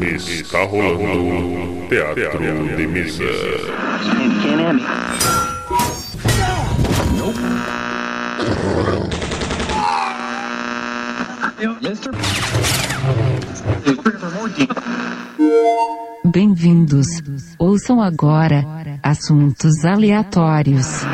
Está rolando Teatro de Mesa. Bem-vindos. Ouçam agora assuntos aleatórios.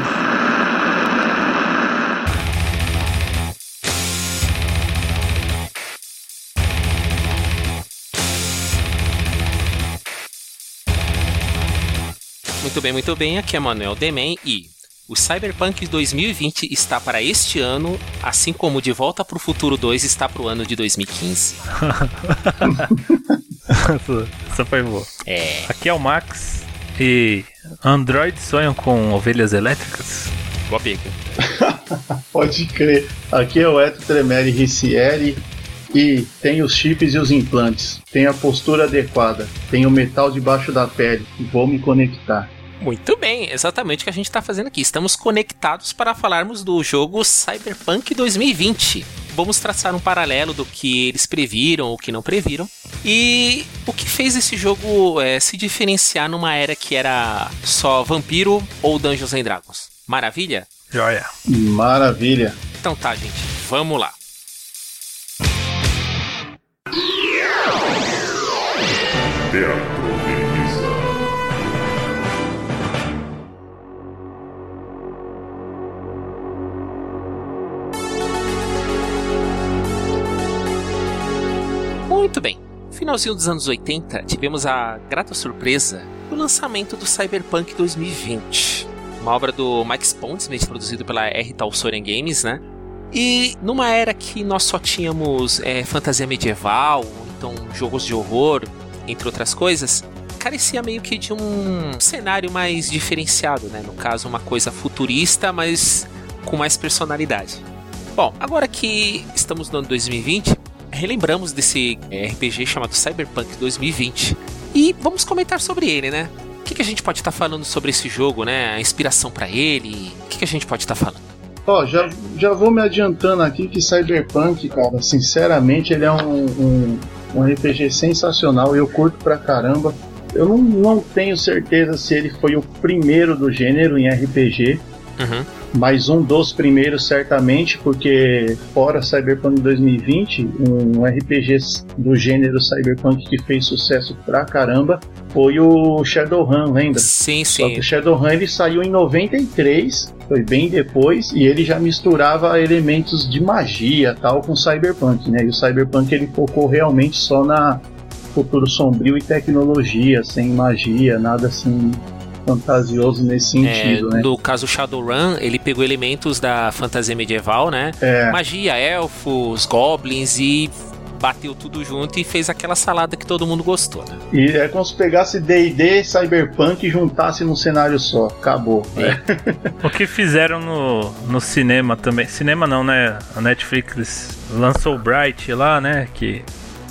Muito bem, muito bem. Aqui é Manuel Demen e o Cyberpunk 2020 está para este ano, assim como De Volta para o Futuro 2 está para o ano de 2015. Essa foi boa. É. Aqui é o Max e Android sonham com ovelhas elétricas? Boa pega. Pode crer. Aqui é o Eto Tremere Ricieri e tem os chips e os implantes. Tem a postura adequada. Tem o metal debaixo da pele. Vou me conectar. Muito bem, exatamente o que a gente está fazendo aqui. Estamos conectados para falarmos do jogo Cyberpunk 2020. Vamos traçar um paralelo do que eles previram ou que não previram. E o que fez esse jogo é, se diferenciar numa era que era só vampiro ou Dungeons and Dragons. Maravilha? Joia. Maravilha. Então tá, gente, vamos lá. Teatro finalzinho dos anos 80, tivemos a grata surpresa do lançamento do Cyberpunk 2020. Uma obra do Mike Pondsmith, produzido pela R. Talsorian Games, né? E numa era que nós só tínhamos é, fantasia medieval, então jogos de horror, entre outras coisas, carecia meio que de um cenário mais diferenciado, né? No caso, uma coisa futurista, mas com mais personalidade. Bom, agora que estamos no ano 2020, relembramos desse é, RPG chamado Cyberpunk 2020 e vamos comentar sobre ele, né? O que, que a gente pode estar falando sobre esse jogo, né? A inspiração para ele, o que, que a gente pode estar falando? Ó, já, já vou me adiantando aqui que Cyberpunk, cara, sinceramente, ele é um, um, um RPG sensacional. Eu curto pra caramba. Eu não, não tenho certeza se ele foi o primeiro do gênero em RPG, Uhum. Mas um dos primeiros certamente, porque fora Cyberpunk 2020, um RPG do gênero Cyberpunk que fez sucesso pra caramba foi o Shadowrun, lembra? Sim, Só que sim. o Shadowrun ele saiu em 93, foi bem depois, e ele já misturava elementos de magia tal com Cyberpunk, né? E o Cyberpunk ele focou realmente só na futuro sombrio e tecnologia, sem magia, nada assim fantasioso nesse É, sentido, né? no caso Shadowrun, ele pegou elementos da fantasia medieval, né? É, Magia, elfos, goblins e bateu tudo junto e fez aquela salada que todo mundo gostou, né? e é como se pegasse D&D Cyberpunk e juntasse num cenário só, acabou. né? O que fizeram no, no cinema também. Cinema não, né? A Netflix lançou o Bright lá, né? Que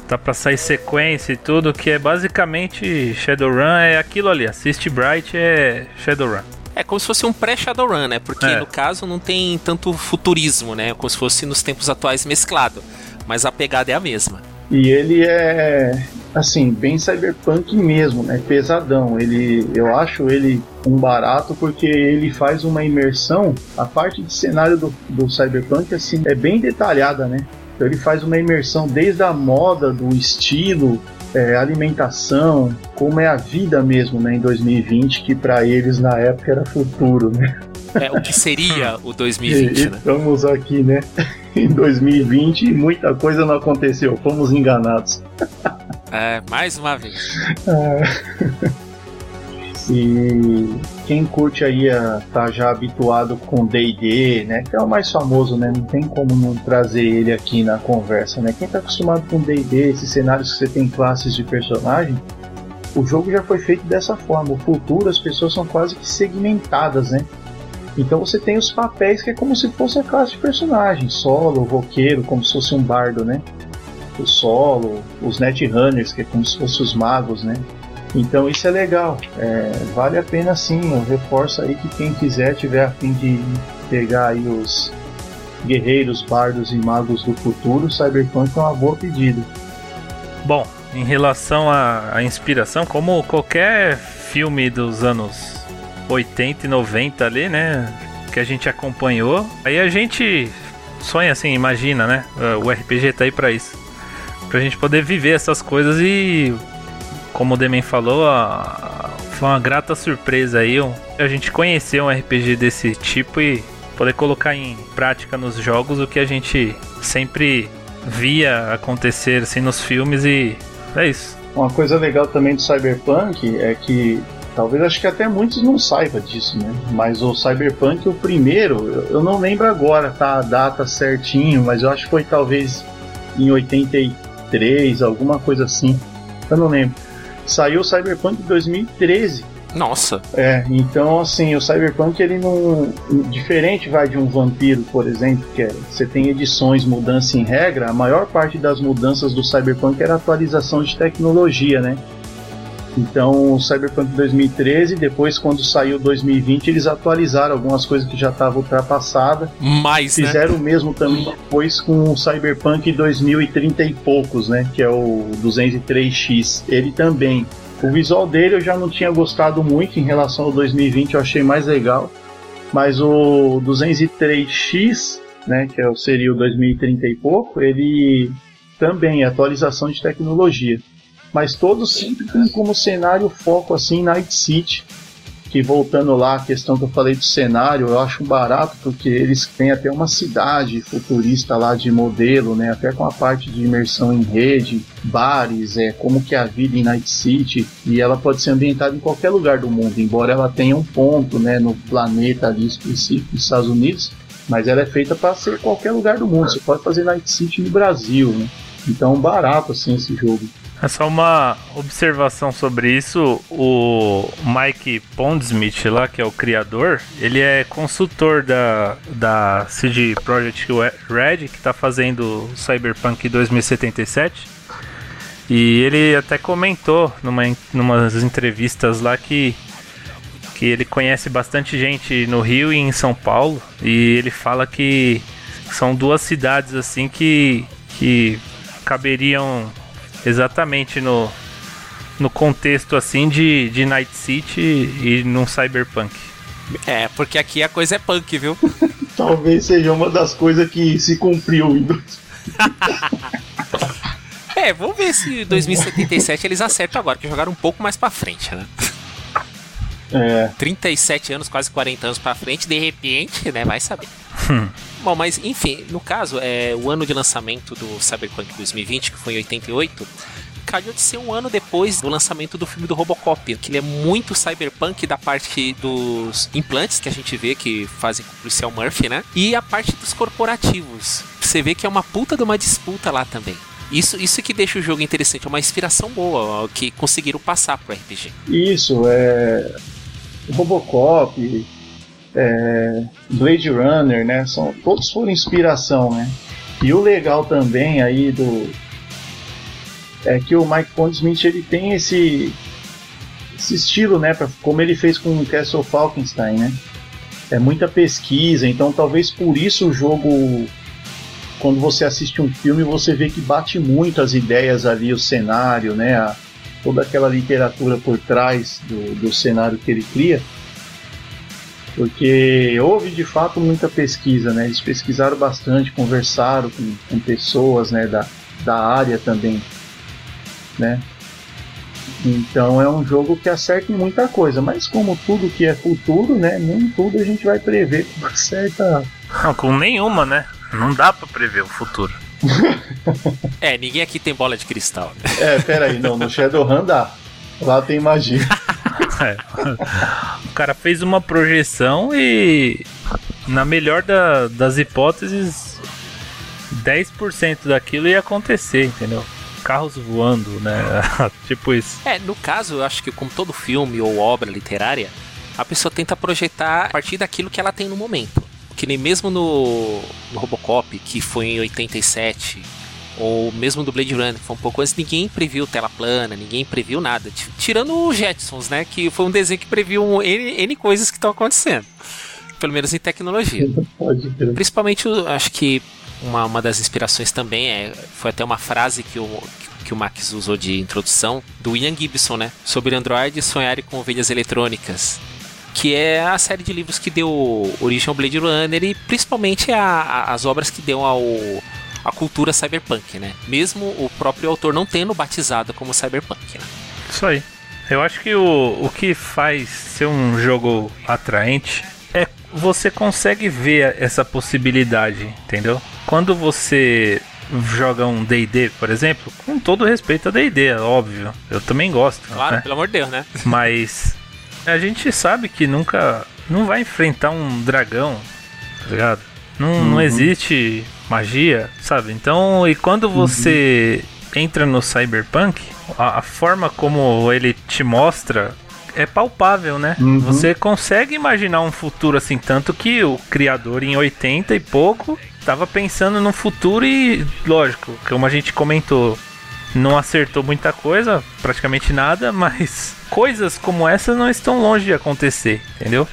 tá pra sair sequência e tudo, que é basicamente Shadowrun, é aquilo ali. Assiste Bright é Shadowrun. É como se fosse um pré-Shadowrun, né? Porque É. no caso não tem tanto futurismo, né? Como se fosse nos tempos atuais mesclado. Mas a pegada é a mesma. E ele é assim, bem cyberpunk mesmo, né? Pesadão. Ele, eu acho ele um barato porque ele faz uma imersão. A parte de cenário do, do cyberpunk assim é bem detalhada, né? Então ele faz uma imersão desde a moda, do estilo, é, alimentação, como é a vida mesmo, né? Em 2020, que para eles na época era futuro, né? É o que seria o 2020, E né? Estamos aqui, né? Em 2020 e muita coisa não aconteceu. Fomos enganados. É, mais uma vez. E quem curte aí a, tá já habituado com D&D, né? Que é o mais famoso, né? Não tem como não trazer ele aqui na conversa, né? Quem tá acostumado com D&D, esses cenários que você tem classes de personagem, o jogo já foi feito dessa forma. O futuro, as pessoas são quase que segmentadas, né? Então você tem os papéis que é como se fosse a classe de personagem, solo, roqueiro, como se fosse um bardo, né? O solo, os netrunners, que é como se fossem os magos, né? Então isso é legal, é, vale a pena sim. Eu reforço aí que quem quiser tiver a fim de pegar aí os guerreiros, bardos e magos do futuro, Cyberpunk é uma boa pedida. Bom, em relação à, inspiração, como qualquer filme dos anos 80 e 90 ali, né? Que a gente acompanhou. Aí a gente sonha assim, imagina, né? O RPG tá aí pra isso. Pra gente poder viver essas coisas e, como o Demen falou, a, foi uma grata surpresa aí. A gente conhecer um RPG desse tipo e poder colocar em prática nos jogos o que a gente sempre via acontecer assim nos filmes e é isso. Uma coisa legal também do Cyberpunk é que talvez acho que até muitos não saibam disso, né? Mas o Cyberpunk, o primeiro, eu não lembro agora, tá? A data certinho, mas eu acho que foi talvez em 83, alguma coisa assim. Eu não lembro. Saiu o Cyberpunk 2013. Nossa. É, então assim, o Cyberpunk ele não. Diferente vai de um vampiro, por exemplo, que é, você tem edições, mudança em regra, a maior parte das mudanças do Cyberpunk era atualização de tecnologia, né? Então, o Cyberpunk 2013, depois quando saiu 2020, eles atualizaram algumas coisas que já estavam ultrapassadas. Mais, né? Fizeram né? o mesmo também depois com o Cyberpunk 2030 e poucos, né? Que é o 203X. Ele também o visual dele eu já não tinha gostado muito em relação ao 2020, eu achei mais legal. Mas o 203X, né, que é seria o 2030 e pouco, ele também é atualização de tecnologia. Mas todos sempre tem como cenário foco assim Night City, que voltando lá a questão que eu falei do cenário, eu acho barato porque eles têm até uma cidade futurista lá de modelo, né? Até com a parte de imersão em rede, bares, é como que é a vida em Night City e ela pode ser ambientada em qualquer lugar do mundo, embora ela tenha um ponto, né, no planeta ali específico dos Estados Unidos, mas ela é feita para ser qualquer lugar do mundo. Você pode fazer Night City no Brasil, né? Então barato assim esse jogo. É só uma observação sobre isso. O Mike Pondsmith, lá, que é o criador, ele é consultor da, da CD Projekt Red, que está fazendo Cyberpunk 2077. E ele até comentou numa numas entrevistas lá que que ele conhece bastante gente no Rio e em São Paulo e ele fala que são duas cidades assim que que caberiam exatamente no, no contexto assim de, de Night City e num cyberpunk. É, porque aqui a coisa é punk, viu? Talvez seja uma das coisas que se cumpriu Windows. é, vamos ver se 2077 eles acertam agora, que jogaram um pouco mais pra frente, né? É. 37 anos, quase 40 anos pra frente, de repente, né? Vai saber. Bom, mas enfim, no caso, é, o ano de lançamento do Cyberpunk 2020, que foi em 88, calhou de ser um ano depois do lançamento do filme do Robocop, que ele é muito cyberpunk da parte dos implantes que a gente vê que fazem com o policial Murphy, né? E a parte dos corporativos. Você vê que é uma puta de uma disputa lá também. Isso, isso que deixa o jogo interessante, é uma inspiração boa que conseguiram passar pro RPG. Isso, é. Robocop, é, Blade Runner, né? São, todos foram inspiração, né? E o legal também aí do é que o Mike Pondsmith ele tem esse esse estilo, né? Pra, como ele fez com o Castle Falkenstein, né? É muita pesquisa, então talvez por isso o jogo quando você assiste um filme você vê que bate muito as ideias ali, o cenário, né? A, toda aquela literatura por trás do, do cenário que ele cria porque houve de fato muita pesquisa, né? Eles pesquisaram bastante, conversaram com, com pessoas, né, da, da área também, né? Então é um jogo que acerta em muita coisa, mas como tudo que é futuro, né, nem tudo a gente vai prever com certa. Não, com nenhuma, né? Não dá para prever o futuro. é, ninguém aqui tem bola de cristal. É, peraí, não, no Shadowrun dá. Lá tem magia. O cara fez uma projeção e, na melhor da, das hipóteses, 10% daquilo ia acontecer, entendeu? Carros voando, né? tipo isso. É, no caso, eu acho que como todo filme ou obra literária, a pessoa tenta projetar a partir daquilo que ela tem no momento. Que nem mesmo no, no Robocop, que foi em 87, ou mesmo do Blade Runner, que foi um pouco antes, ninguém previu tela plana, ninguém previu nada. Tirando o Jetsons, né? Que foi um desenho que previu N, N coisas que estão acontecendo. Pelo menos em tecnologia. Principalmente, acho que uma, uma das inspirações também é, foi até uma frase que o, que o Max usou de introdução, do Ian Gibson, né? Sobre androides sonharem com ovelhas eletrônicas. Que é a série de livros que deu origem ao Blade Runner e principalmente a, a, as obras que deu ao, a cultura cyberpunk, né? Mesmo o próprio autor não tendo batizado como cyberpunk, né? Isso aí. Eu acho que o, o que faz ser um jogo atraente é você consegue ver essa possibilidade, entendeu? Quando você joga um D&D, por exemplo, com todo respeito a D&D, é óbvio. Eu também gosto. Claro, né? pelo amor de Deus, né? Mas a gente sabe que nunca não vai enfrentar um dragão, tá ligado? Não, uhum. não existe magia, sabe? Então, e quando você uhum. entra no Cyberpunk, a, a, forma como ele te mostra é palpável, né? Uhum. Você consegue imaginar um futuro assim, tanto que o criador em 80 e pouco tava pensando no futuro e, lógico, como a gente comentou, não acertou muita coisa, praticamente nada, mas coisas como essa não estão longe de acontecer, entendeu?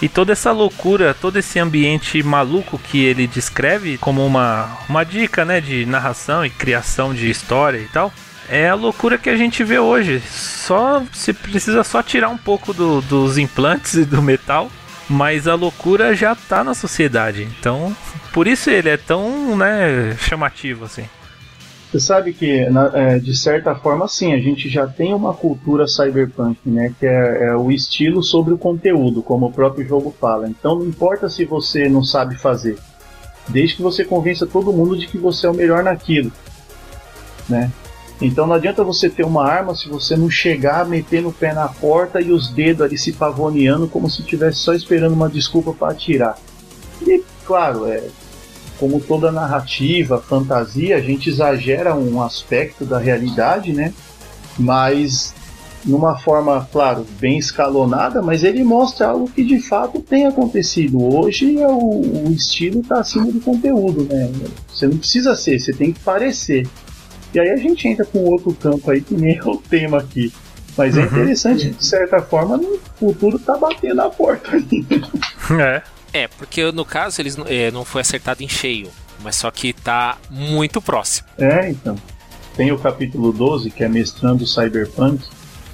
E toda essa loucura, todo esse ambiente maluco que ele descreve como uma, uma dica, né, de narração e criação de história e tal, é a loucura que a gente vê hoje. Só se precisa só tirar um pouco do, dos implantes e do metal, mas a loucura já tá na sociedade. Então, por isso ele é tão, né, chamativo assim. Você sabe que, na, é, de certa forma, sim, a gente já tem uma cultura cyberpunk, né? Que é, é, o estilo sobre o conteúdo, como o próprio jogo fala. Então não importa se você não sabe fazer, desde que você convença todo mundo de que você é o melhor naquilo, né? Então não adianta você ter uma arma se você não chegar, meter no pé na porta e os dedos ali se pavoneando como se estivesse só esperando uma desculpa para atirar. E claro, é, como toda narrativa, fantasia, a gente exagera um aspecto da realidade, né? Mas numa forma, claro, bem escalonada, mas ele mostra algo que de fato tem acontecido. Hoje é o, o estilo está acima do conteúdo, né? Você não precisa ser, você tem que parecer. E aí a gente entra com outro campo aí que nem é o tema aqui. Mas é uhum. interessante, de certa forma, o futuro tá batendo a porta aí. É. É, porque no caso eles é, não foi acertado em cheio, mas só que tá muito próximo. É, então. Tem o capítulo 12, que é Mestrando Cyberpunk.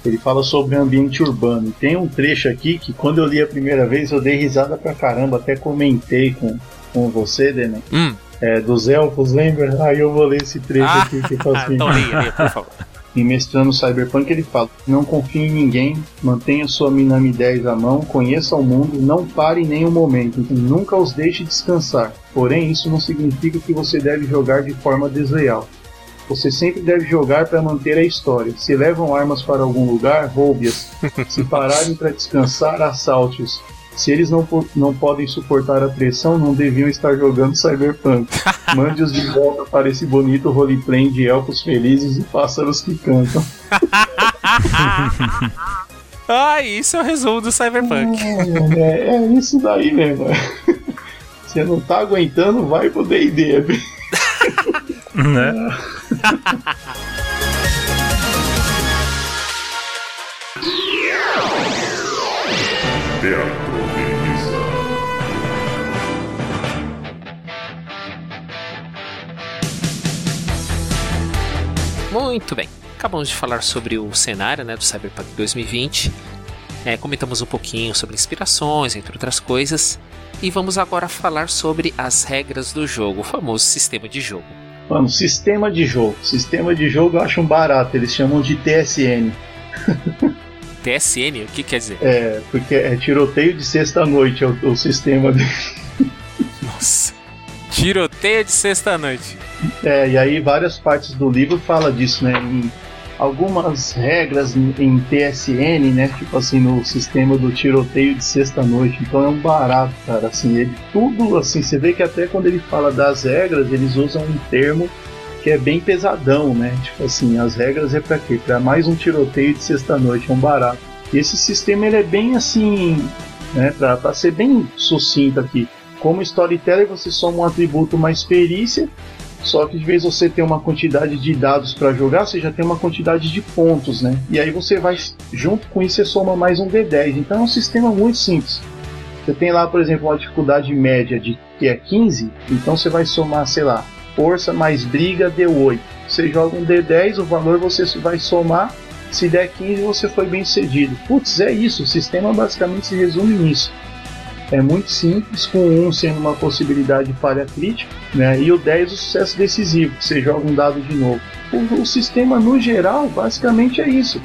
Ele fala sobre ambiente urbano. E tem um trecho aqui que quando eu li a primeira vez eu dei risada pra caramba, até comentei com, com você, Dene. Hum. É, dos elfos, lembra? Aí eu vou ler esse trecho ah, aqui que fala assim. então leia, por favor. Em Mestrando Cyberpunk ele fala: Não confie em ninguém, mantenha sua Minami 10 à mão, conheça o mundo, não pare em nenhum momento, então nunca os deixe descansar. Porém, isso não significa que você deve jogar de forma desleal. Você sempre deve jogar para manter a história. Se levam armas para algum lugar, roube-as. Se pararem para descansar, assalte-os. Se eles não, não podem suportar a pressão, não deviam estar jogando Cyberpunk. Mande-os de volta para esse bonito roleplay de elfos felizes e pássaros que cantam. ah, isso é o resumo do Cyberpunk. É, é, é isso daí mesmo. Você não tá aguentando, vai pro D&D. né? Teatro. Muito bem. Acabamos de falar sobre o cenário né, do Cyberpunk 2020. É, comentamos um pouquinho sobre inspirações, entre outras coisas. E vamos agora falar sobre as regras do jogo, o famoso sistema de jogo. Mano, sistema de jogo. Sistema de jogo eu acho um barato, eles chamam de TSN. TSN? O que quer dizer? É, porque é tiroteio de sexta-noite é o, o sistema dele. Nossa. Tiroteio de sexta-noite. É, e aí várias partes do livro fala disso, né? Em algumas regras em TSN, né? Tipo assim, no sistema do tiroteio de sexta-noite. Então é um barato, cara. Assim, ele tudo assim, você vê que até quando ele fala das regras, eles usam um termo que é bem pesadão, né? Tipo assim, as regras é para quê? Para mais um tiroteio de sexta-noite, é um barato. Esse sistema ele é bem assim, né? Para ser bem sucinto aqui. Como storyteller, você soma um atributo mais perícia só que de vez você ter uma quantidade de dados para jogar, você já tem uma quantidade de pontos, né? E aí você vai, junto com isso, você soma mais um D10. Então é um sistema muito simples. Você tem lá, por exemplo, uma dificuldade média de que é 15, então você vai somar, sei lá, força mais briga deu 8. Você joga um D10, o valor você vai somar. Se der 15, você foi bem sucedido. Putz, é isso. O sistema basicamente se resume nisso. É muito simples, com um sendo uma possibilidade de falha crítica, né? E o 10 o sucesso decisivo, você joga um dado de novo. O, o sistema no geral, basicamente é isso.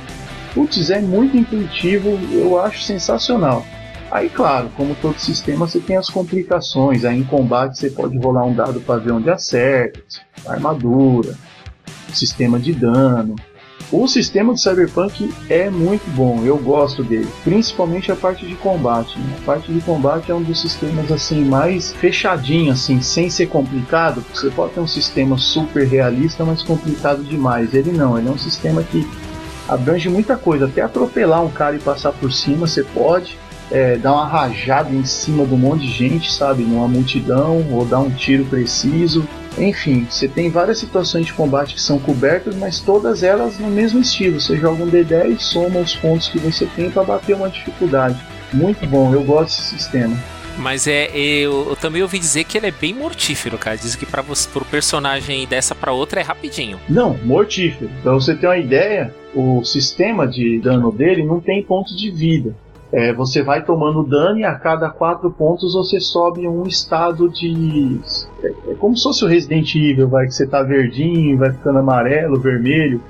Putz, é muito intuitivo, eu acho sensacional. Aí, claro, como todo sistema, você tem as complicações. Aí em combate você pode rolar um dado para ver onde acerta, armadura, sistema de dano. O sistema do Cyberpunk é muito bom, eu gosto dele, principalmente a parte de combate. Né? A parte de combate é um dos sistemas assim mais fechadinho, assim, sem ser complicado. Você pode ter um sistema super realista, mas complicado demais. Ele não, ele é um sistema que abrange muita coisa. Até atropelar um cara e passar por cima, você pode. É, dar uma rajada em cima de um monte de gente, sabe? Numa multidão, ou dar um tiro preciso. Enfim, você tem várias situações de combate que são cobertas, mas todas elas no mesmo estilo. Você joga um D10, soma os pontos que você tem para bater uma dificuldade. Muito bom, eu gosto desse sistema. Mas é, eu, eu, também ouvi dizer que ele é bem mortífero, cara. Diz que para você, pro personagem dessa para outra é rapidinho. Não, mortífero. Pra você ter uma ideia, o sistema de dano dele não tem pontos de vida. É, você vai tomando dano e a cada quatro pontos você sobe um estado de. É, é como se fosse o Resident Evil, vai que você tá verdinho, vai ficando amarelo, vermelho.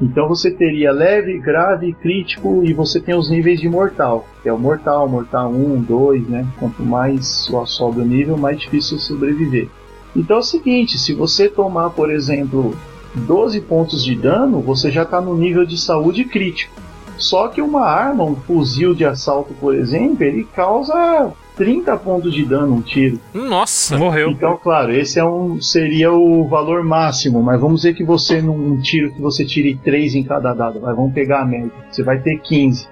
Então você teria leve, grave, crítico e você tem os níveis de mortal, que é o mortal, mortal 1, 2, né? Quanto mais sobe o nível, mais difícil sobreviver. Então é o seguinte, se você tomar, por exemplo, 12 pontos de dano, você já está no nível de saúde crítico. Só que uma arma, um fuzil de assalto, por exemplo, ele causa 30 pontos de dano um tiro. Nossa! Morreu. Então, claro, esse é um, seria o valor máximo, mas vamos dizer que você, num tiro que você tire 3 em cada dado, mas vamos pegar a média, você vai ter 15.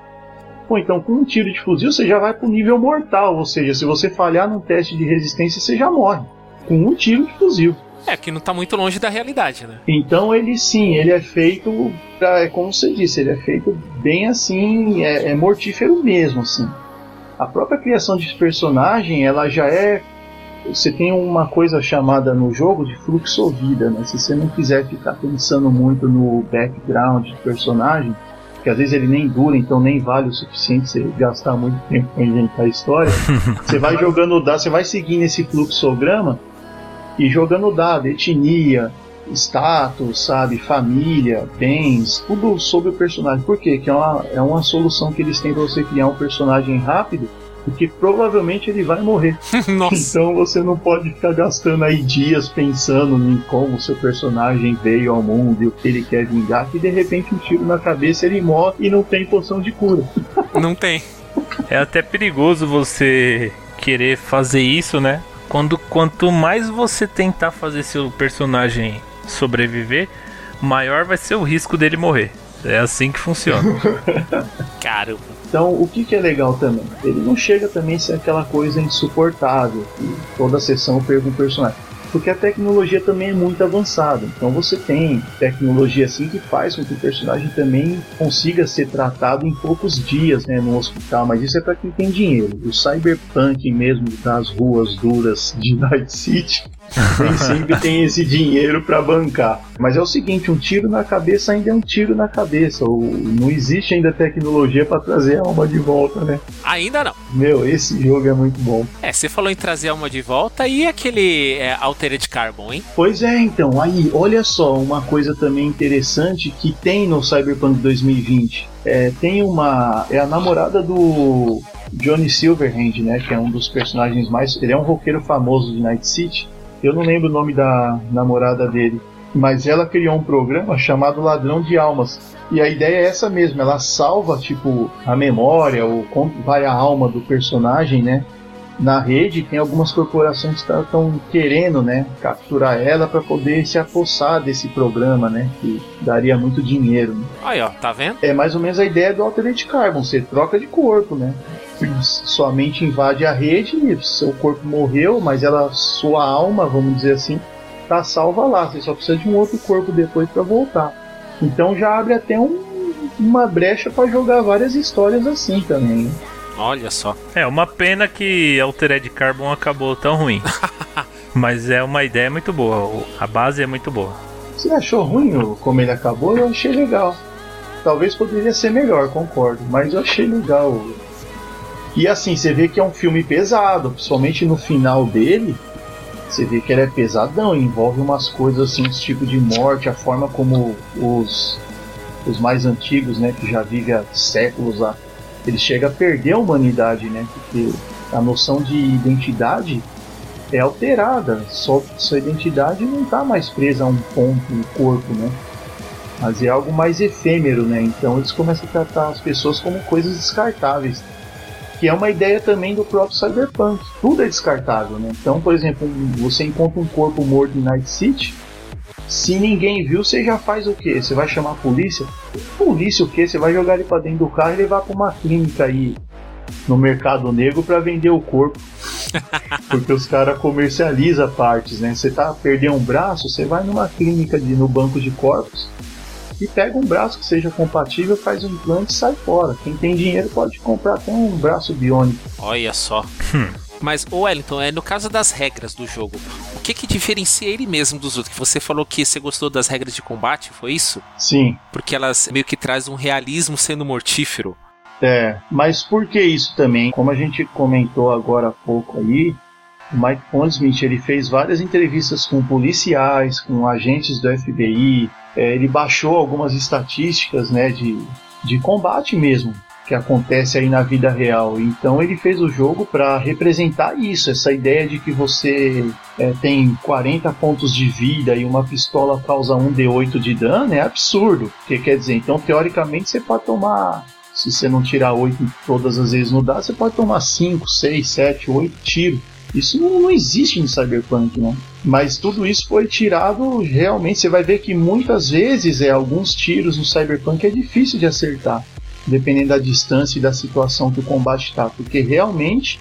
Pô, então com um tiro de fuzil você já vai pro nível mortal, ou seja, se você falhar num teste de resistência, você já morre. Com um tiro de fuzil. É, que não tá muito longe da realidade, né? Então ele sim, ele é feito, pra, é como você disse, ele é feito bem assim, é, é mortífero mesmo, assim. A própria criação de personagem, ela já é você tem uma coisa chamada no jogo de fluxo vida, né? Se você não quiser ficar pensando muito no background do personagem, que às vezes ele nem dura, então nem vale o suficiente você gastar muito tempo para inventar a história, você vai jogando o dado, você vai seguindo esse fluxograma e jogando dado, etnia, status, sabe, família, bens, tudo sobre o personagem. Por quê? Que é uma, é uma solução que eles têm para você criar um personagem rápido, porque provavelmente ele vai morrer. então você não pode ficar gastando aí dias pensando em como o seu personagem veio ao mundo e o que ele quer vingar, que de repente um tiro na cabeça ele morre e não tem poção de cura. Não tem. É até perigoso você querer fazer isso, né? Quando quanto mais você tentar fazer seu personagem sobreviver, maior vai ser o risco dele morrer. É assim que funciona. Caramba. Então, o que, que é legal também? Ele não chega também a ser aquela coisa insuportável, que toda sessão pega um personagem. Porque a tecnologia também é muito avançada. Então você tem tecnologia assim que faz com que o personagem também consiga ser tratado em poucos dias né, no hospital. Mas isso é para quem tem dinheiro. O cyberpunk mesmo das ruas duras de Night City nem sempre tem esse dinheiro para bancar. Mas é o seguinte, um tiro na cabeça ainda é um tiro na cabeça. Não existe ainda tecnologia para trazer a alma de volta, né? Ainda não. Meu, esse jogo é muito bom. É, você falou em trazer a alma de volta e aquele é, Altered Carbon, hein? Pois é, então. Aí, olha só, uma coisa também interessante que tem no Cyberpunk 2020. É, tem uma. É a namorada do Johnny Silverhand, né? Que é um dos personagens mais. Ele é um roqueiro famoso de Night City. Eu não lembro o nome da namorada dele, mas ela criou um programa chamado Ladrão de Almas. E a ideia é essa mesmo, ela salva tipo a memória, ou vai a alma do personagem, né? Na rede tem algumas corporações que estão querendo, né, capturar ela para poder se apossar desse programa, né, que daria muito dinheiro. Né? Aí, ó, tá vendo? É mais ou menos a ideia do Altered Carbon, você troca de corpo, né? sua mente invade a rede, seu corpo morreu, mas ela, sua alma, vamos dizer assim, tá salva lá. Você só precisa de um outro corpo depois para voltar. Então já abre até um, uma brecha para jogar várias histórias assim também. Né? Olha só. É uma pena que Altered Carbon acabou tão ruim. mas é uma ideia muito boa. A base é muito boa. Você achou ruim o- como ele acabou? Eu achei legal. Talvez poderia ser melhor, concordo, mas eu achei legal. E assim, você vê que é um filme pesado, principalmente no final dele. Você vê que ele é pesadão, envolve umas coisas assim, esse tipo de morte, a forma como os, os mais antigos, né, que já vivem há séculos lá, eles chegam a perder a humanidade, né? Porque a noção de identidade é alterada. Só sua identidade não está mais presa a um ponto no corpo, né? Mas é algo mais efêmero, né? Então eles começam a tratar as pessoas como coisas descartáveis. Que é uma ideia também do próprio Cyberpunk. Tudo é descartável, né? Então, por exemplo, um- você encontra um corpo morto em Night City. Se ninguém viu, você já faz o quê? Você vai chamar a polícia? Polícia o quê? Você vai jogar ele pra dentro do carro e levar pra uma clínica aí no mercado negro pra vender o corpo. Porque os caras comercializam partes, né? Você tá perdendo um braço, você vai numa clínica de, no banco de corpos e pega um braço que seja compatível, faz um implante e sai fora. Quem tem dinheiro pode comprar até um braço biônico. Olha só. Mas, ô Wellington, é, no caso das regras do jogo, o que que diferencia ele mesmo dos outros? Que você falou que você gostou das regras de combate, foi isso? Sim, Porque elas meio que trazem um realismo sendo mortífero. É, mas por que isso também? Como a gente comentou agora há pouco aí, o Mike Pondsmith ele fez várias entrevistas com policiais, com agentes do FBI, é, ele baixou algumas estatísticas né, de, de combate mesmo que acontece aí na vida real. Então ele fez o jogo para representar isso, essa ideia de que você é, tem 40 pontos de vida e uma pistola causa 1d8 de dano é absurdo. Porque quer dizer, então teoricamente você pode tomar se você não tirar 8 todas as vezes no dado, você pode tomar 5, 6, 7, 8 tiros. Isso não, não existe no Cyberpunk, né? Mas tudo isso foi tirado realmente. Você vai ver que muitas vezes é alguns tiros no Cyberpunk é difícil de acertar, dependendo da distância e da situação que o combate está, porque realmente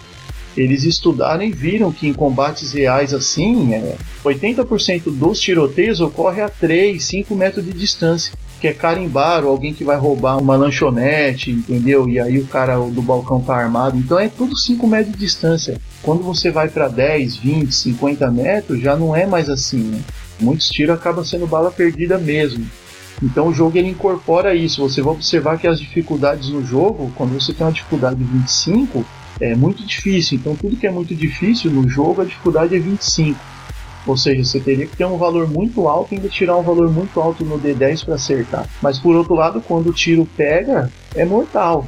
eles estudaram e viram que em combates reais assim, é, 80% dos tiroteios ocorre a 3, 5 metros de distância que é carimbar ou alguém que vai roubar uma lanchonete, entendeu? E aí o cara do balcão tá armado. Então é tudo 5 metros de distância. Quando você vai para 10, 20, 50 metros, já não é mais assim, né? Muitos tiros acabam sendo bala perdida mesmo. Então o jogo ele incorpora isso. Você vai observar que as dificuldades no jogo, quando você tem uma dificuldade de 25, é muito difícil. Então tudo que é muito difícil no jogo, a dificuldade é 25. Ou seja, você teria que ter um valor muito alto e ainda tirar um valor muito alto no D10 para acertar. Mas por outro lado, quando o tiro pega, é mortal.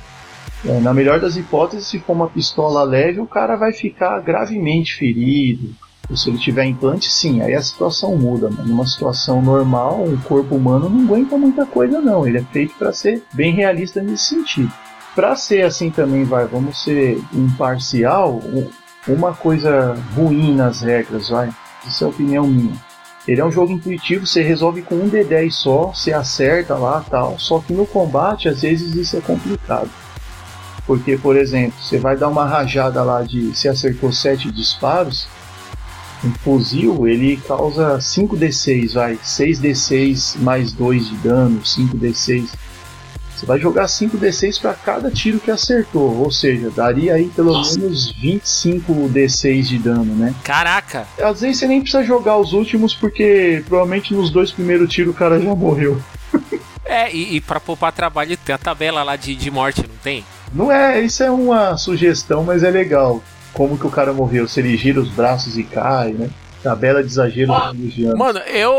É, na melhor das hipóteses, se for uma pistola leve, o cara vai ficar gravemente ferido. Ou se ele tiver implante, sim, aí a situação muda. Mas numa situação normal, um corpo humano não aguenta muita coisa, não. Ele é feito para ser bem realista nesse sentido. Para ser assim também, vai, vamos ser imparcial, um- uma coisa ruim nas regras, vai. Isso é opinião minha. Ele é um jogo intuitivo, você resolve com um D10 só, você acerta lá tal. Só que no combate, às vezes isso é complicado. Porque, por exemplo, você vai dar uma rajada lá de. Você acertou 7 disparos. Um fuzil ele causa 5d6, vai. 6d6 mais 2 de dano, 5d6. Você vai jogar 5d6 para cada tiro que acertou. Ou seja, daria aí pelo Nossa. menos 25d6 de dano, né? Caraca! Às vezes você nem precisa jogar os últimos, porque provavelmente nos dois primeiros tiros o cara já morreu. É, e, e pra poupar trabalho, tem a tabela lá de, de morte, não tem? Não é, isso é uma sugestão, mas é legal. Como que o cara morreu? Se ele gira os braços e cai, né? Tabela de exagero religião. Mano, eu,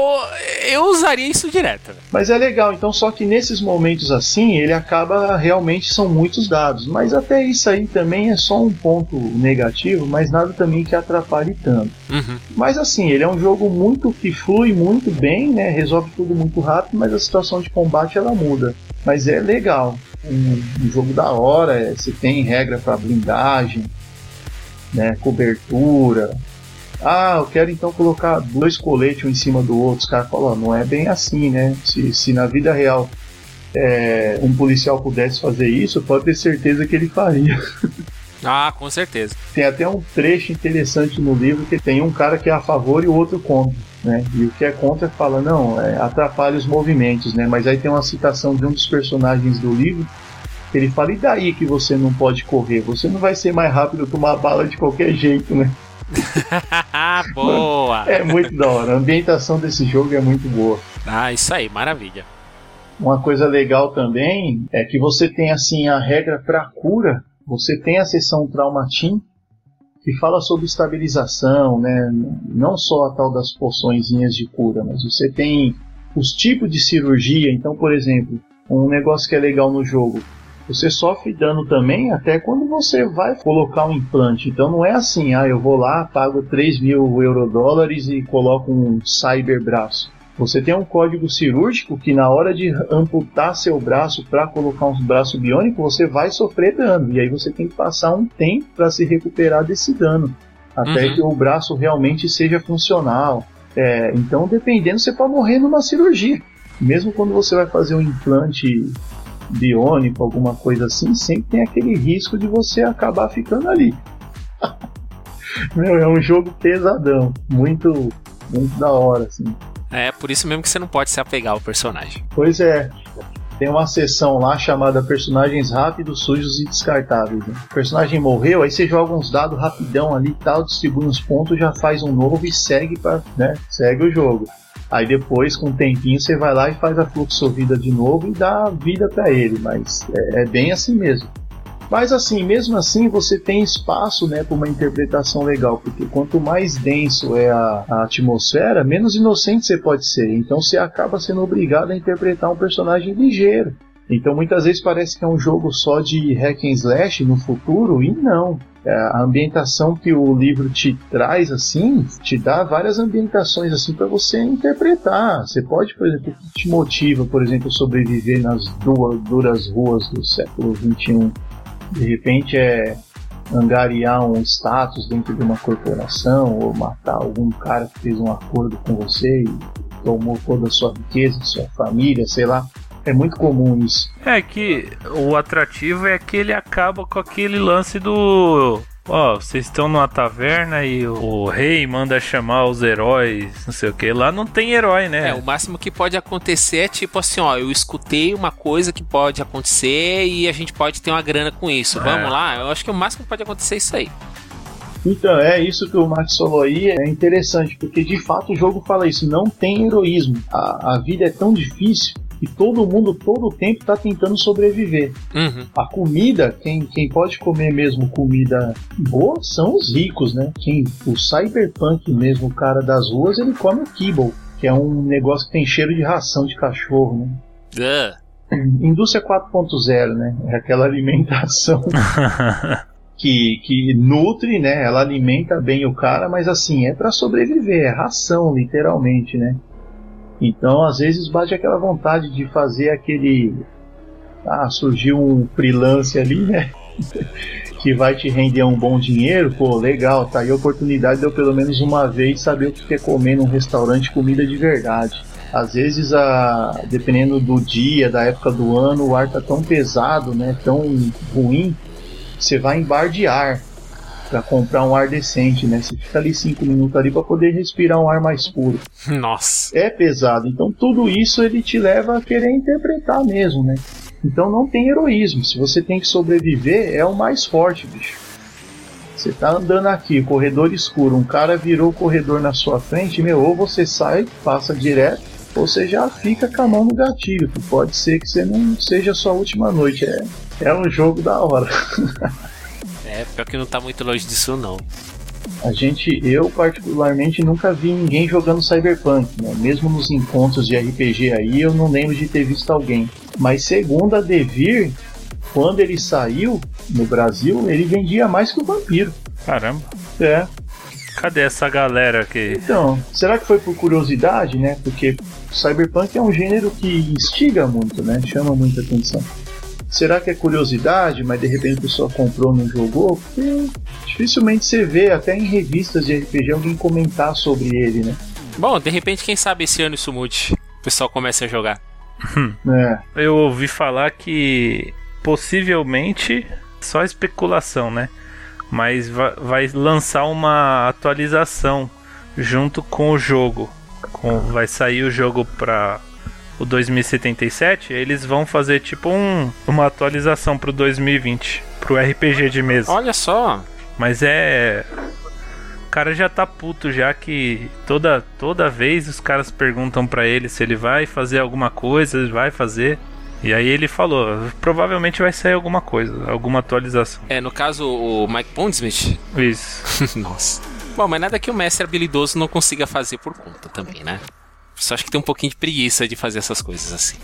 eu usaria isso direto. Mas é legal, então só que nesses momentos assim, ele acaba realmente são muitos dados. Mas até isso aí também é só um ponto negativo, mas nada também que atrapalhe tanto. Uhum. Mas assim, ele é um jogo muito que flui muito bem, né? Resolve tudo muito rápido, mas a situação de combate ela muda. Mas é legal. Um, um jogo da hora, é, você tem regra para blindagem, né? Cobertura. Ah, eu quero então colocar dois coletes um em cima do outro. Os caras falam, não é bem assim, né? Se, se na vida real é, um policial pudesse fazer isso, pode ter certeza que ele faria. Ah, com certeza. Tem até um trecho interessante no livro que tem um cara que é a favor e o outro contra, né? E o que é contra fala, não, é, atrapalha os movimentos, né? Mas aí tem uma citação de um dos personagens do livro ele fala, e daí que você não pode correr? Você não vai ser mais rápido que uma bala de qualquer jeito, né? Boa! É muito da hora. A ambientação desse jogo é muito boa. Ah, isso aí, maravilha. Uma coisa legal também é que você tem assim a regra para cura. Você tem a sessão Traumatim que fala sobre estabilização, né? Não só a tal das poçõezinhas de cura, mas você tem os tipos de cirurgia. Então, por exemplo, um negócio que é legal no jogo, você sofre dano também até quando você vai colocar um implante. Então não é assim, ah, eu vou lá, pago 3 mil eurodólares e coloco um cyberbraço. Você tem um código cirúrgico que na hora de amputar seu braço para colocar um braço biônico, você vai sofrer dano. E aí você tem que passar um tempo para se recuperar desse dano. Até uhum. que o braço realmente seja funcional. É, então, dependendo, você pode morrer numa cirurgia. Mesmo quando você vai fazer um implante biônico, alguma coisa assim, sempre tem aquele risco de você acabar ficando ali. Meu, é um jogo pesadão, muito, muito da hora, assim. É, por isso mesmo que você não pode se apegar ao personagem. Pois é. Tem uma seção lá chamada Personagens Rápidos, Sujos e Descartáveis. Né? O personagem morreu, aí você joga uns dados rapidão ali tal, distribui uns pontos, já faz um novo e segue para, né? Segue o jogo. Aí depois, com um tempinho, você vai lá e faz a fluxovida de novo e dá vida para ele. Mas é, é, bem assim mesmo. Mas assim, mesmo assim, você tem espaço né, para uma interpretação legal, porque quanto mais denso é a, a, atmosfera, menos inocente você pode ser. Então você acaba sendo obrigado a interpretar um personagem ligeiro. Então muitas vezes parece que é um jogo só de hack and slash no futuro, e não. É, a ambientação que o livro te traz assim te dá várias ambientações assim para você interpretar. Você pode, por exemplo, te motiva, por exemplo, sobreviver nas duas, duras ruas do século 21. De repente é angariar um status dentro de uma corporação ou matar algum cara que fez um acordo com você e tomou toda a sua riqueza, sua família, sei lá. É muito comum isso. É que o atrativo é que ele acaba com aquele lance do Ó, oh, vocês estão numa taverna e o rei manda chamar os heróis, não sei o que. Lá não tem herói, né? É, o máximo que pode acontecer é tipo assim, ó, eu escutei uma coisa que pode acontecer e a gente pode ter uma grana com isso. É. Vamos lá? Eu acho que o máximo que pode acontecer é isso aí. Então, é isso que o Max falou aí, é interessante, porque de fato o jogo fala isso, não tem heroísmo. A, a vida é tão difícil e todo mundo todo o tempo está tentando sobreviver. Uhum. A comida, quem, quem pode comer mesmo comida boa são os ricos, né? Quem, o cyberpunk mesmo, o cara das ruas, ele come o kibble, que é um negócio que tem cheiro de ração de cachorro, né? Uh. Indústria 4.0, né? É aquela alimentação que, que nutre, né? Ela alimenta bem o cara, mas assim, é para sobreviver, é ração, literalmente, né? Então, às vezes, bate aquela vontade de fazer aquele. Ah, surgiu um freelance ali, né? que vai te render um bom dinheiro, pô, legal, tá aí a oportunidade de eu pelo menos uma vez saber o que é comer num restaurante comida de verdade. Às vezes, a, dependendo do dia, da época do ano, o ar tá tão pesado, né, tão ruim, você vai em bar de ar para comprar um ar decente, né? Você fica ali cinco minutos ali para poder respirar um ar mais puro. Nossa. É pesado. Então tudo isso ele te leva a querer interpretar mesmo, né? Então não tem heroísmo. Se você tem que sobreviver, é o mais forte, bicho. Você tá andando aqui, corredor escuro, um cara virou o corredor na sua frente, meu, ou você sai, passa direto, ou você já fica com a mão no gatilho. Pode ser que você não seja a sua última noite. É, é um jogo da hora. É, pior que não tá muito longe disso, não. A gente, eu particularmente nunca vi ninguém jogando Cyberpunk, né? Mesmo nos encontros de RPG aí, eu não lembro de ter visto alguém. Mas segundo a Devir, quando ele saiu no Brasil, ele vendia mais que o Vampiro. Caramba. É. Cadê essa galera aqui? Então, será que foi por curiosidade, né? Porque Cyberpunk é um gênero que instiga muito, né? Chama muita atenção. Será que é curiosidade, mas de repente a pessoa comprou não jogou? Porque dificilmente você vê, até em revistas de RPG, alguém comentar sobre ele, né? Bom, de repente, quem sabe esse ano isso mude. O pessoal comece a jogar. É. Eu ouvi falar que possivelmente só especulação, né? Mas vai lançar uma atualização junto com o jogo. Com, vai sair o jogo para o 2077, eles vão fazer tipo um, uma atualização pro 2020, pro RPG de mesa. Olha só. Mas é cara já tá puto já que toda, toda vez os caras perguntam para ele se ele vai fazer alguma coisa, ele vai fazer. E aí ele falou, provavelmente vai sair alguma coisa, alguma atualização. É, no caso, o Mike Pondsmith. Isso. Nossa. Bom, mas nada que o mestre habilidoso não consiga fazer por conta também, né? Só acho que tem um pouquinho de preguiça de fazer essas coisas assim.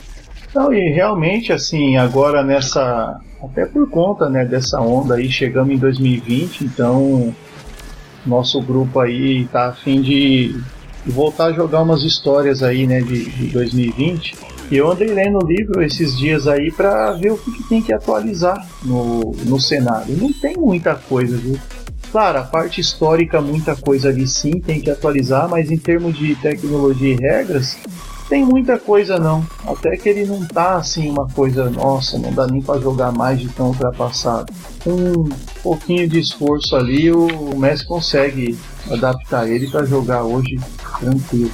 Não, e realmente, assim, agora nessa. Até por conta né, dessa onda aí, chegamos em 2020, então nosso grupo aí tá a fim de voltar a jogar umas histórias aí, né, de, de 2020. E eu andei lendo o livro esses dias aí para ver o que, que, tem que atualizar no, no cenário. Não tem muita coisa, viu? Claro, a parte histórica, muita coisa ali sim tem que atualizar, mas em termos de tecnologia e regras, tem muita coisa não. Até que ele não tá assim uma coisa, nossa, não dá nem para jogar mais de tão ultrapassado. Com um pouquinho de esforço ali, o Messi consegue adaptar ele para jogar hoje tranquilo.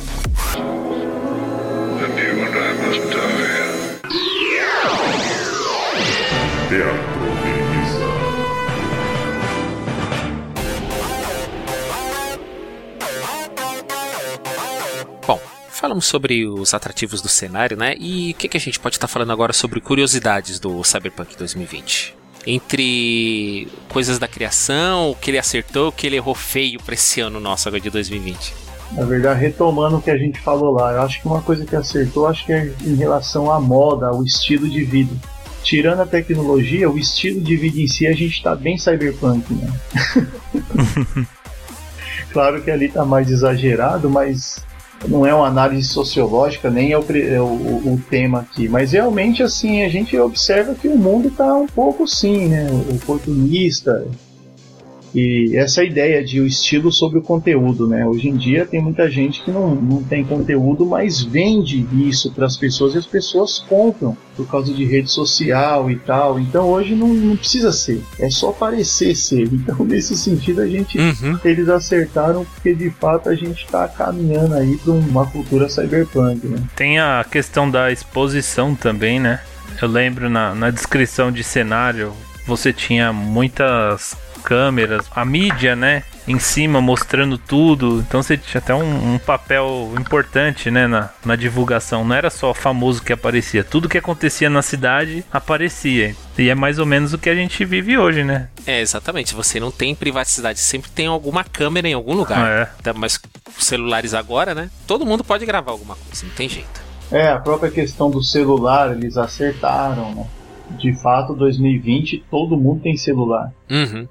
Falamos sobre os atrativos do cenário, né? E o que, que a gente pode estar falando agora sobre curiosidades do Cyberpunk 2020? Entre coisas da criação, o que ele acertou, o que ele errou feio para esse ano nosso agora de 2020. Na verdade, retomando o que a gente falou lá, eu acho que uma coisa que acertou, acho que é em relação à moda, ao estilo de vida. Tirando a tecnologia, o estilo de vida em si, a gente tá bem cyberpunk, né? claro que ali tá mais exagerado, mas não é uma análise sociológica, nem é o, é o, o, tema aqui. Mas realmente, assim, a gente observa que o mundo tá um pouco sim, né? Oportunista, e essa ideia de o estilo sobre o conteúdo, né? Hoje em dia tem muita gente que não, não tem conteúdo, mas vende isso para as pessoas e as pessoas compram por causa de rede social e tal. Então hoje não, não precisa ser, é só parecer ser. Então nesse sentido a gente Uhum. eles acertaram porque de fato a gente está caminhando aí para uma cultura cyberpunk, né? Tem a questão da exposição também, né? Eu lembro na, na descrição de cenário, você tinha muitas câmeras, a mídia, né? Em cima mostrando tudo. Então você tinha até um, um papel importante, né? Na, na divulgação. Não era só o famoso que aparecia. Tudo que acontecia na cidade aparecia. E é mais ou menos o que a gente vive hoje, né? É, exatamente. Você não tem privacidade, sempre tem alguma câmera em algum lugar. É. Tá, Mas celulares agora, né? Todo mundo pode gravar alguma coisa, não tem jeito. É, a própria questão do celular, eles acertaram, né? De fato, 2020 todo mundo tem celular. Uhum.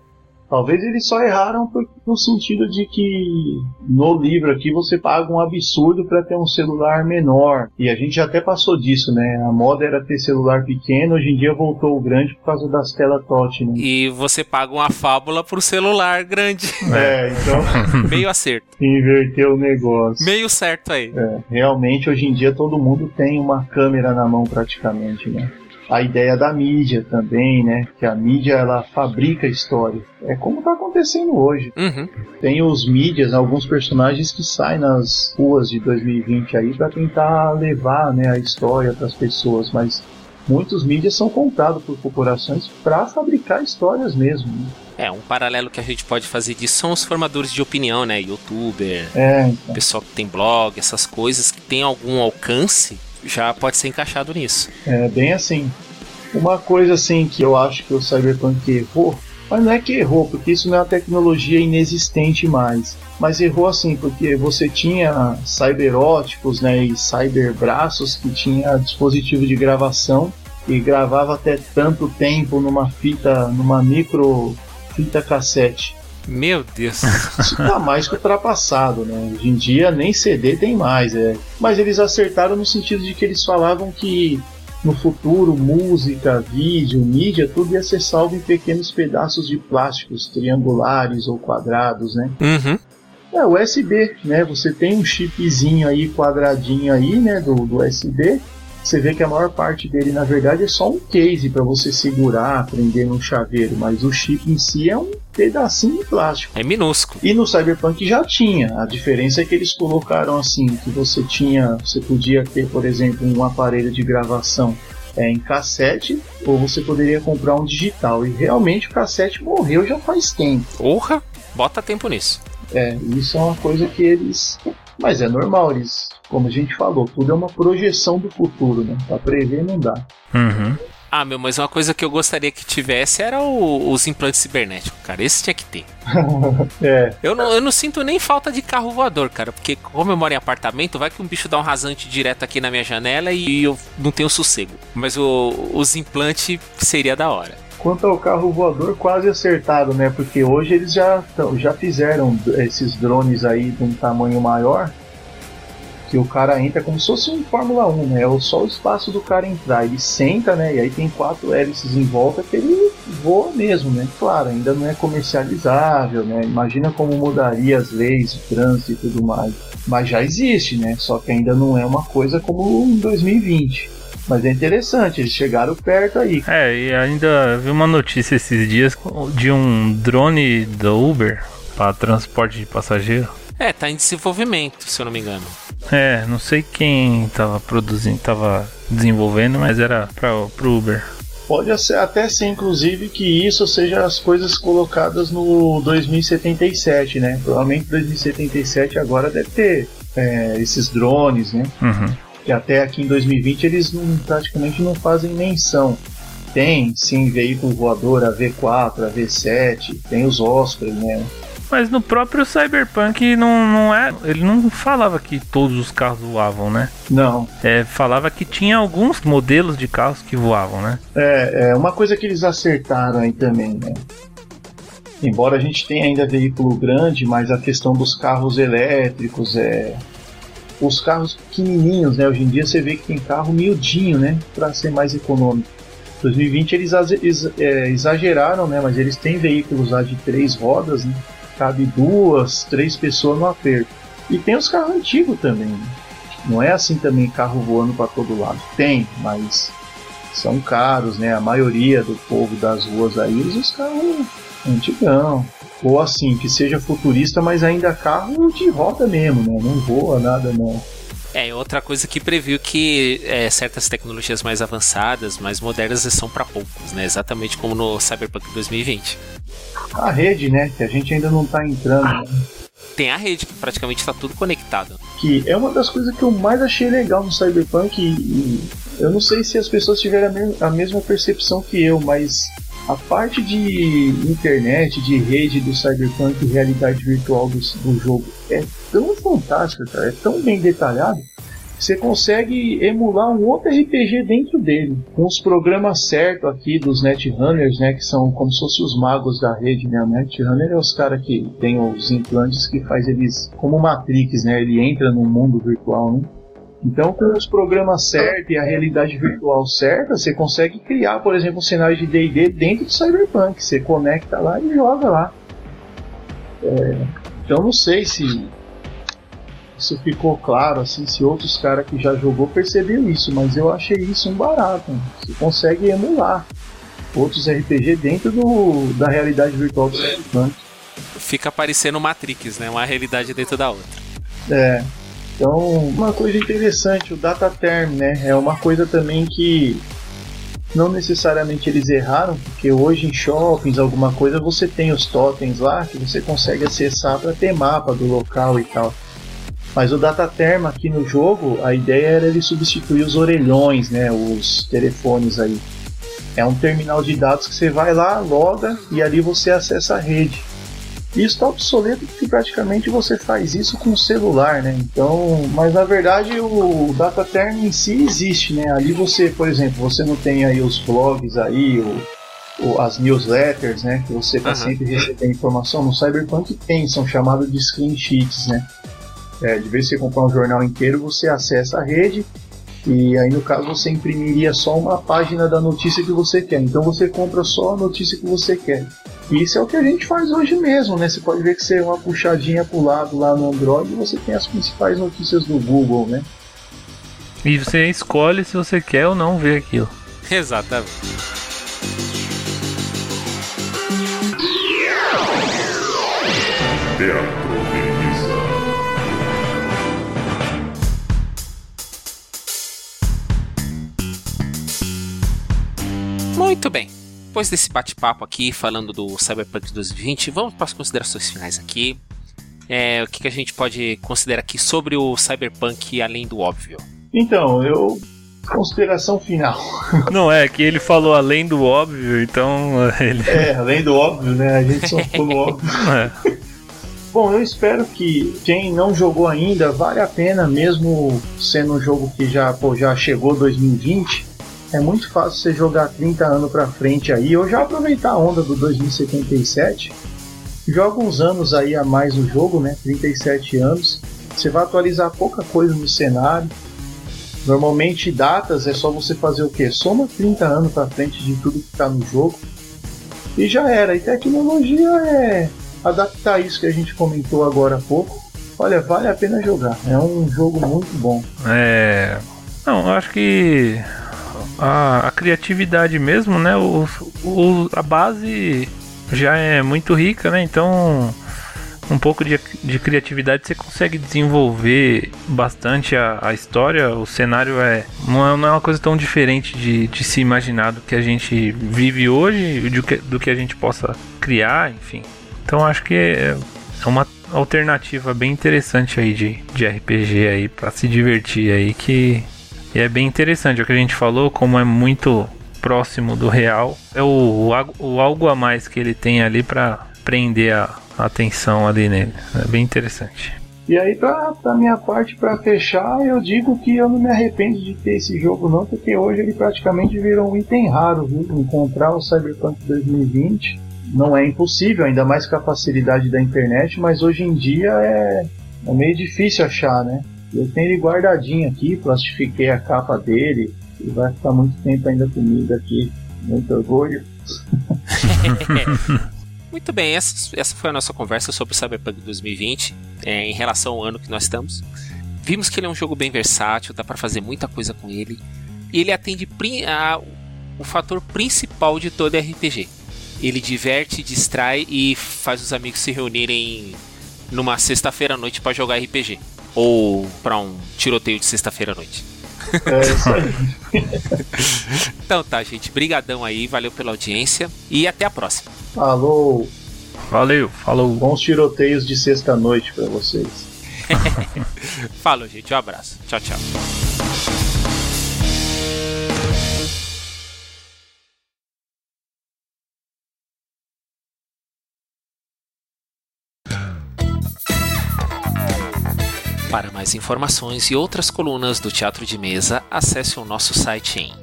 Talvez eles só erraram no sentido de que no livro aqui você paga um absurdo para ter um celular menor. E a gente já até passou disso, né? A moda era ter celular pequeno, hoje em dia voltou o grande por causa das telas touch, né? E você paga uma fábula pro celular grande. É, então Meio acerto. inverteu o negócio. Meio certo aí. É, realmente hoje em dia todo mundo tem uma câmera na mão praticamente, né? A ideia da mídia também, né? Que a mídia ela fabrica história. É como está acontecendo hoje. Uhum. Tem os mídias, alguns personagens que saem nas ruas de 2020 aí para tentar levar, né, a história para as pessoas, mas muitos mídias são comprados por corporações para fabricar histórias mesmo. né? É, um paralelo que a gente pode fazer disso são os formadores de opinião, né? Youtuber, É, então. pessoal que tem blog, essas coisas que tem algum alcance, já pode ser encaixado nisso. É bem assim. Uma coisa assim que eu acho que o Cyberpunk errou, mas não é que errou, porque isso não é uma tecnologia inexistente mais. Mas errou assim, porque você tinha cyberóticos né, e cyberbraços que tinha dispositivo de gravação e gravava até tanto tempo numa fita, numa micro fita cassete. Meu Deus. Isso tá mais que ultrapassado, né? Hoje em dia nem CD tem mais, é. Mas eles acertaram no sentido de que eles falavam que no futuro música, vídeo, mídia, tudo ia ser salvo em pequenos pedaços de plásticos triangulares ou quadrados, né? uhum. É USB, né? Você tem um chipzinho aí quadradinho aí, né, do, do USB. Você vê que a maior parte dele, na verdade, é só um case para você segurar, prender num chaveiro, mas o chip em si é um pedacinho de plástico. É minúsculo. E no Cyberpunk já tinha. A diferença é que eles colocaram assim, que você tinha, você podia ter, por exemplo, um aparelho de gravação é, em cassete, ou você poderia comprar um digital. E realmente o cassete morreu já faz tempo. Porra, bota tempo nisso. É, isso é uma coisa que eles. Mas é normal, eles, como a gente falou, tudo é uma projeção do futuro, né? Pra prever não dá. Uhum. Ah, meu, mas uma coisa que eu gostaria que tivesse era o- os implantes cibernéticos, cara. Esse tinha que ter. É, Eu não, eu não sinto nem falta de carro voador, cara. Porque como eu moro em apartamento, vai que um bicho dá um rasante direto aqui na minha janela e eu não tenho sossego. Mas o- os implantes seria da hora. Quanto ao carro voador, quase acertado, né? Porque hoje eles já, já fizeram esses drones aí de um tamanho maior. Que o cara entra como se fosse um Fórmula 1, né? É só o espaço do cara entrar. Ele senta, né? E aí tem quatro hélices em volta que ele voa mesmo, né? Claro, ainda não é comercializável, né? Imagina como mudaria as leis, o trânsito e tudo mais. Mas já existe, né? Só que ainda não é uma coisa como em 2020. Mas é interessante, eles chegaram perto aí. É, e ainda vi uma notícia esses dias de um drone da Uber para transporte de passageiro. É, tá em desenvolvimento, se eu não me engano. É, não sei quem tava produzindo, tava desenvolvendo, mas era pra, pro Uber. Pode ser- até ser, inclusive, que isso seja as coisas colocadas no 2077, né? Provavelmente 2077 agora deve ter é, esses drones, né? Uhum. Que até aqui em 2020 eles não, praticamente não fazem menção. Tem, sim, veículo voador, a V4, a V7, tem os Osprey, né? Mas no próprio Cyberpunk não, não é. Ele não falava que todos os carros voavam, né? Não, É, falava que tinha alguns modelos de carros que voavam, né? É, é uma coisa que eles acertaram aí também, né? Embora a gente tenha ainda veículo grande, mas a questão dos carros elétricos é. Os carros pequenininhos, né? Hoje em dia você vê que tem carro miudinho, né? Para ser mais econômico. 2020 eles é, exageraram, né? Mas eles têm veículos lá de três rodas, né? Cabe duas, três pessoas no aperto. E tem os carros antigos também. Né? Não é assim também carro voando para todo lado. Tem, mas são caros, né? A maioria do povo das ruas aí usa os carros antigão. Ou assim, que seja futurista, mas ainda carro de roda mesmo, né? Não voa nada, não. É, outra coisa que previu que é, certas tecnologias mais avançadas, mais modernas, são para poucos, né? Exatamente como no Cyberpunk 2020. A rede, né? Que a gente ainda não tá entrando. né? Tem a rede, que praticamente está tudo conectado. Que é uma das coisas que eu mais achei legal no Cyberpunk. E, e eu não sei se as pessoas tiveram a, me- a mesma percepção que eu, mas a parte de internet, de rede do Cyberpunk realidade virtual do, do jogo é tão fantástica, cara. É tão bem detalhado. Você consegue emular um outro RPG dentro dele, com os programas certos aqui dos Netrunners, né, que são como se fossem os magos da rede, né? O Netrunner é os caras que tem os implantes que faz eles como Matrix, né? Ele entra no mundo virtual, né? Então, com os programas certos e a realidade virtual certa, você consegue criar, por exemplo, um cenário de D&D dentro do Cyberpunk. Você conecta lá e joga lá. É, então, não sei se isso ficou claro, assim, se outros caras que já jogou perceberam isso, mas eu achei isso um barato. Você consegue emular outros RPG dentro do, da realidade virtual do Cyberpunk. Fica parecendo Matrix, né? Uma realidade dentro da outra. É. Então, uma coisa interessante, o data term, né? É uma coisa também que não necessariamente eles erraram, porque hoje em shoppings, alguma coisa, você tem os totens lá que você consegue acessar para ter mapa do local e tal. Mas o data term aqui no jogo, a ideia era ele substituir os orelhões, né? Os telefones aí. É um terminal de dados que você vai lá, loga e ali você acessa a rede. Isso está obsoleto porque praticamente você faz isso com o celular, né? Então, mas na verdade o data term em si existe, né? Ali você, por exemplo, você não tem aí os blogs aí, o, o- as newsletters, né? Que você está Aham. sempre recebendo informação. No Cyberpunk tem, são chamados de screen sheets, né? É, de vez em você comprar um jornal inteiro, você acessa a rede e aí no caso você imprimiria só uma página da notícia que você quer. Então você compra só a notícia que você quer. Isso é o que a gente faz hoje mesmo, né? Você pode ver que você é uma puxadinha pro lado lá no Android e você tem as principais notícias do Google, né? E você escolhe se você quer ou não ver aquilo. Exatamente. Teatro. Muito bem. Depois desse bate-papo aqui, falando do Cyberpunk 2020, vamos para as considerações finais aqui. é, o que, que a gente pode considerar aqui sobre o Cyberpunk além do óbvio? Então, eu. Consideração final. Não é, que ele falou além do óbvio, então ele. É, além do óbvio, né? A gente só ficou no óbvio. É. Bom, eu espero que quem não jogou ainda vale a pena, mesmo sendo um jogo que já, pô, já chegou 2020. É muito fácil você jogar 30 anos pra frente aí, ou já aproveitar a onda do 2077. Joga uns anos aí a mais no jogo, né? 37 anos. Você vai atualizar pouca coisa no cenário. Normalmente datas é só você fazer o que? Soma 30 anos pra frente de tudo que está no jogo. E já era. E tecnologia é adaptar isso que a gente comentou agora há pouco. Olha, vale a pena jogar. É um jogo muito bom. É. Não, eu acho que a, a criatividade mesmo, né? O, o, a base já é muito rica, né? Então um pouco de, de criatividade você consegue desenvolver bastante a, a história. O cenário é não, é não é uma coisa tão diferente de, de se imaginar do que a gente vive hoje, do que, do que a gente possa criar, enfim. Então acho que é, é uma alternativa bem interessante aí de, de RPG aí para se divertir aí que é bem interessante é o que a gente falou como é muito próximo do real é o, o, o algo a mais que ele tem ali para prender a, a atenção ali nele é bem interessante e aí, pra, pra minha parte, para fechar, eu digo que eu não me arrependo de ter esse jogo, não, porque hoje ele praticamente virou um item raro, viu? Encontrar o Cyberpunk 2020 não é impossível, ainda mais com a facilidade da internet, mas hoje em dia é, é meio difícil achar, né? Eu tenho ele guardadinho aqui, plastifiquei a capa dele e vai ficar muito tempo ainda comigo aqui. Muito orgulho. Muito bem, essa, essa foi a nossa conversa sobre o Cyberpunk 2020 é, em relação ao ano que nós estamos. Vimos que ele é um jogo bem versátil, dá para fazer muita coisa com ele. E ele atende a, o fator principal de todo RPG, ele diverte, distrai e faz os amigos se reunirem numa sexta-feira à noite para jogar RPG. Ou para um tiroteio de sexta-feira à noite. É isso aí. então tá, gente. Brigadão aí, valeu pela audiência e até a próxima. Falou. Valeu, falou. Bons tiroteios de sexta-noite para vocês. Falou, gente. Um abraço. Tchau, tchau. Mais informações e outras colunas do Teatro de Mesa, acesse o nosso site em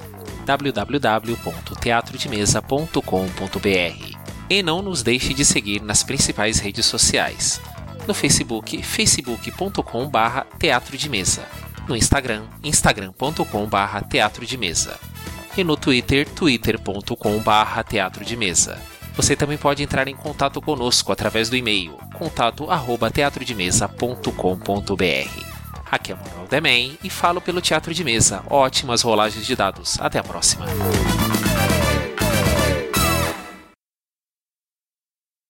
www.teatrodemesa.com.br. E não nos deixe de seguir nas principais redes sociais. No Facebook, facebook.com.br Teatro de Mesa. No Instagram, instagram.com.br Teatro de Mesa. E no Twitter, twitter.com.br Teatro de Mesa. Você também pode entrar em contato conosco através do e-mail contato@teatrodemesa.com.br. Aqui é Manuel Demen e falo pelo Teatro de Mesa. Ótimas rolagens de dados. Até a próxima.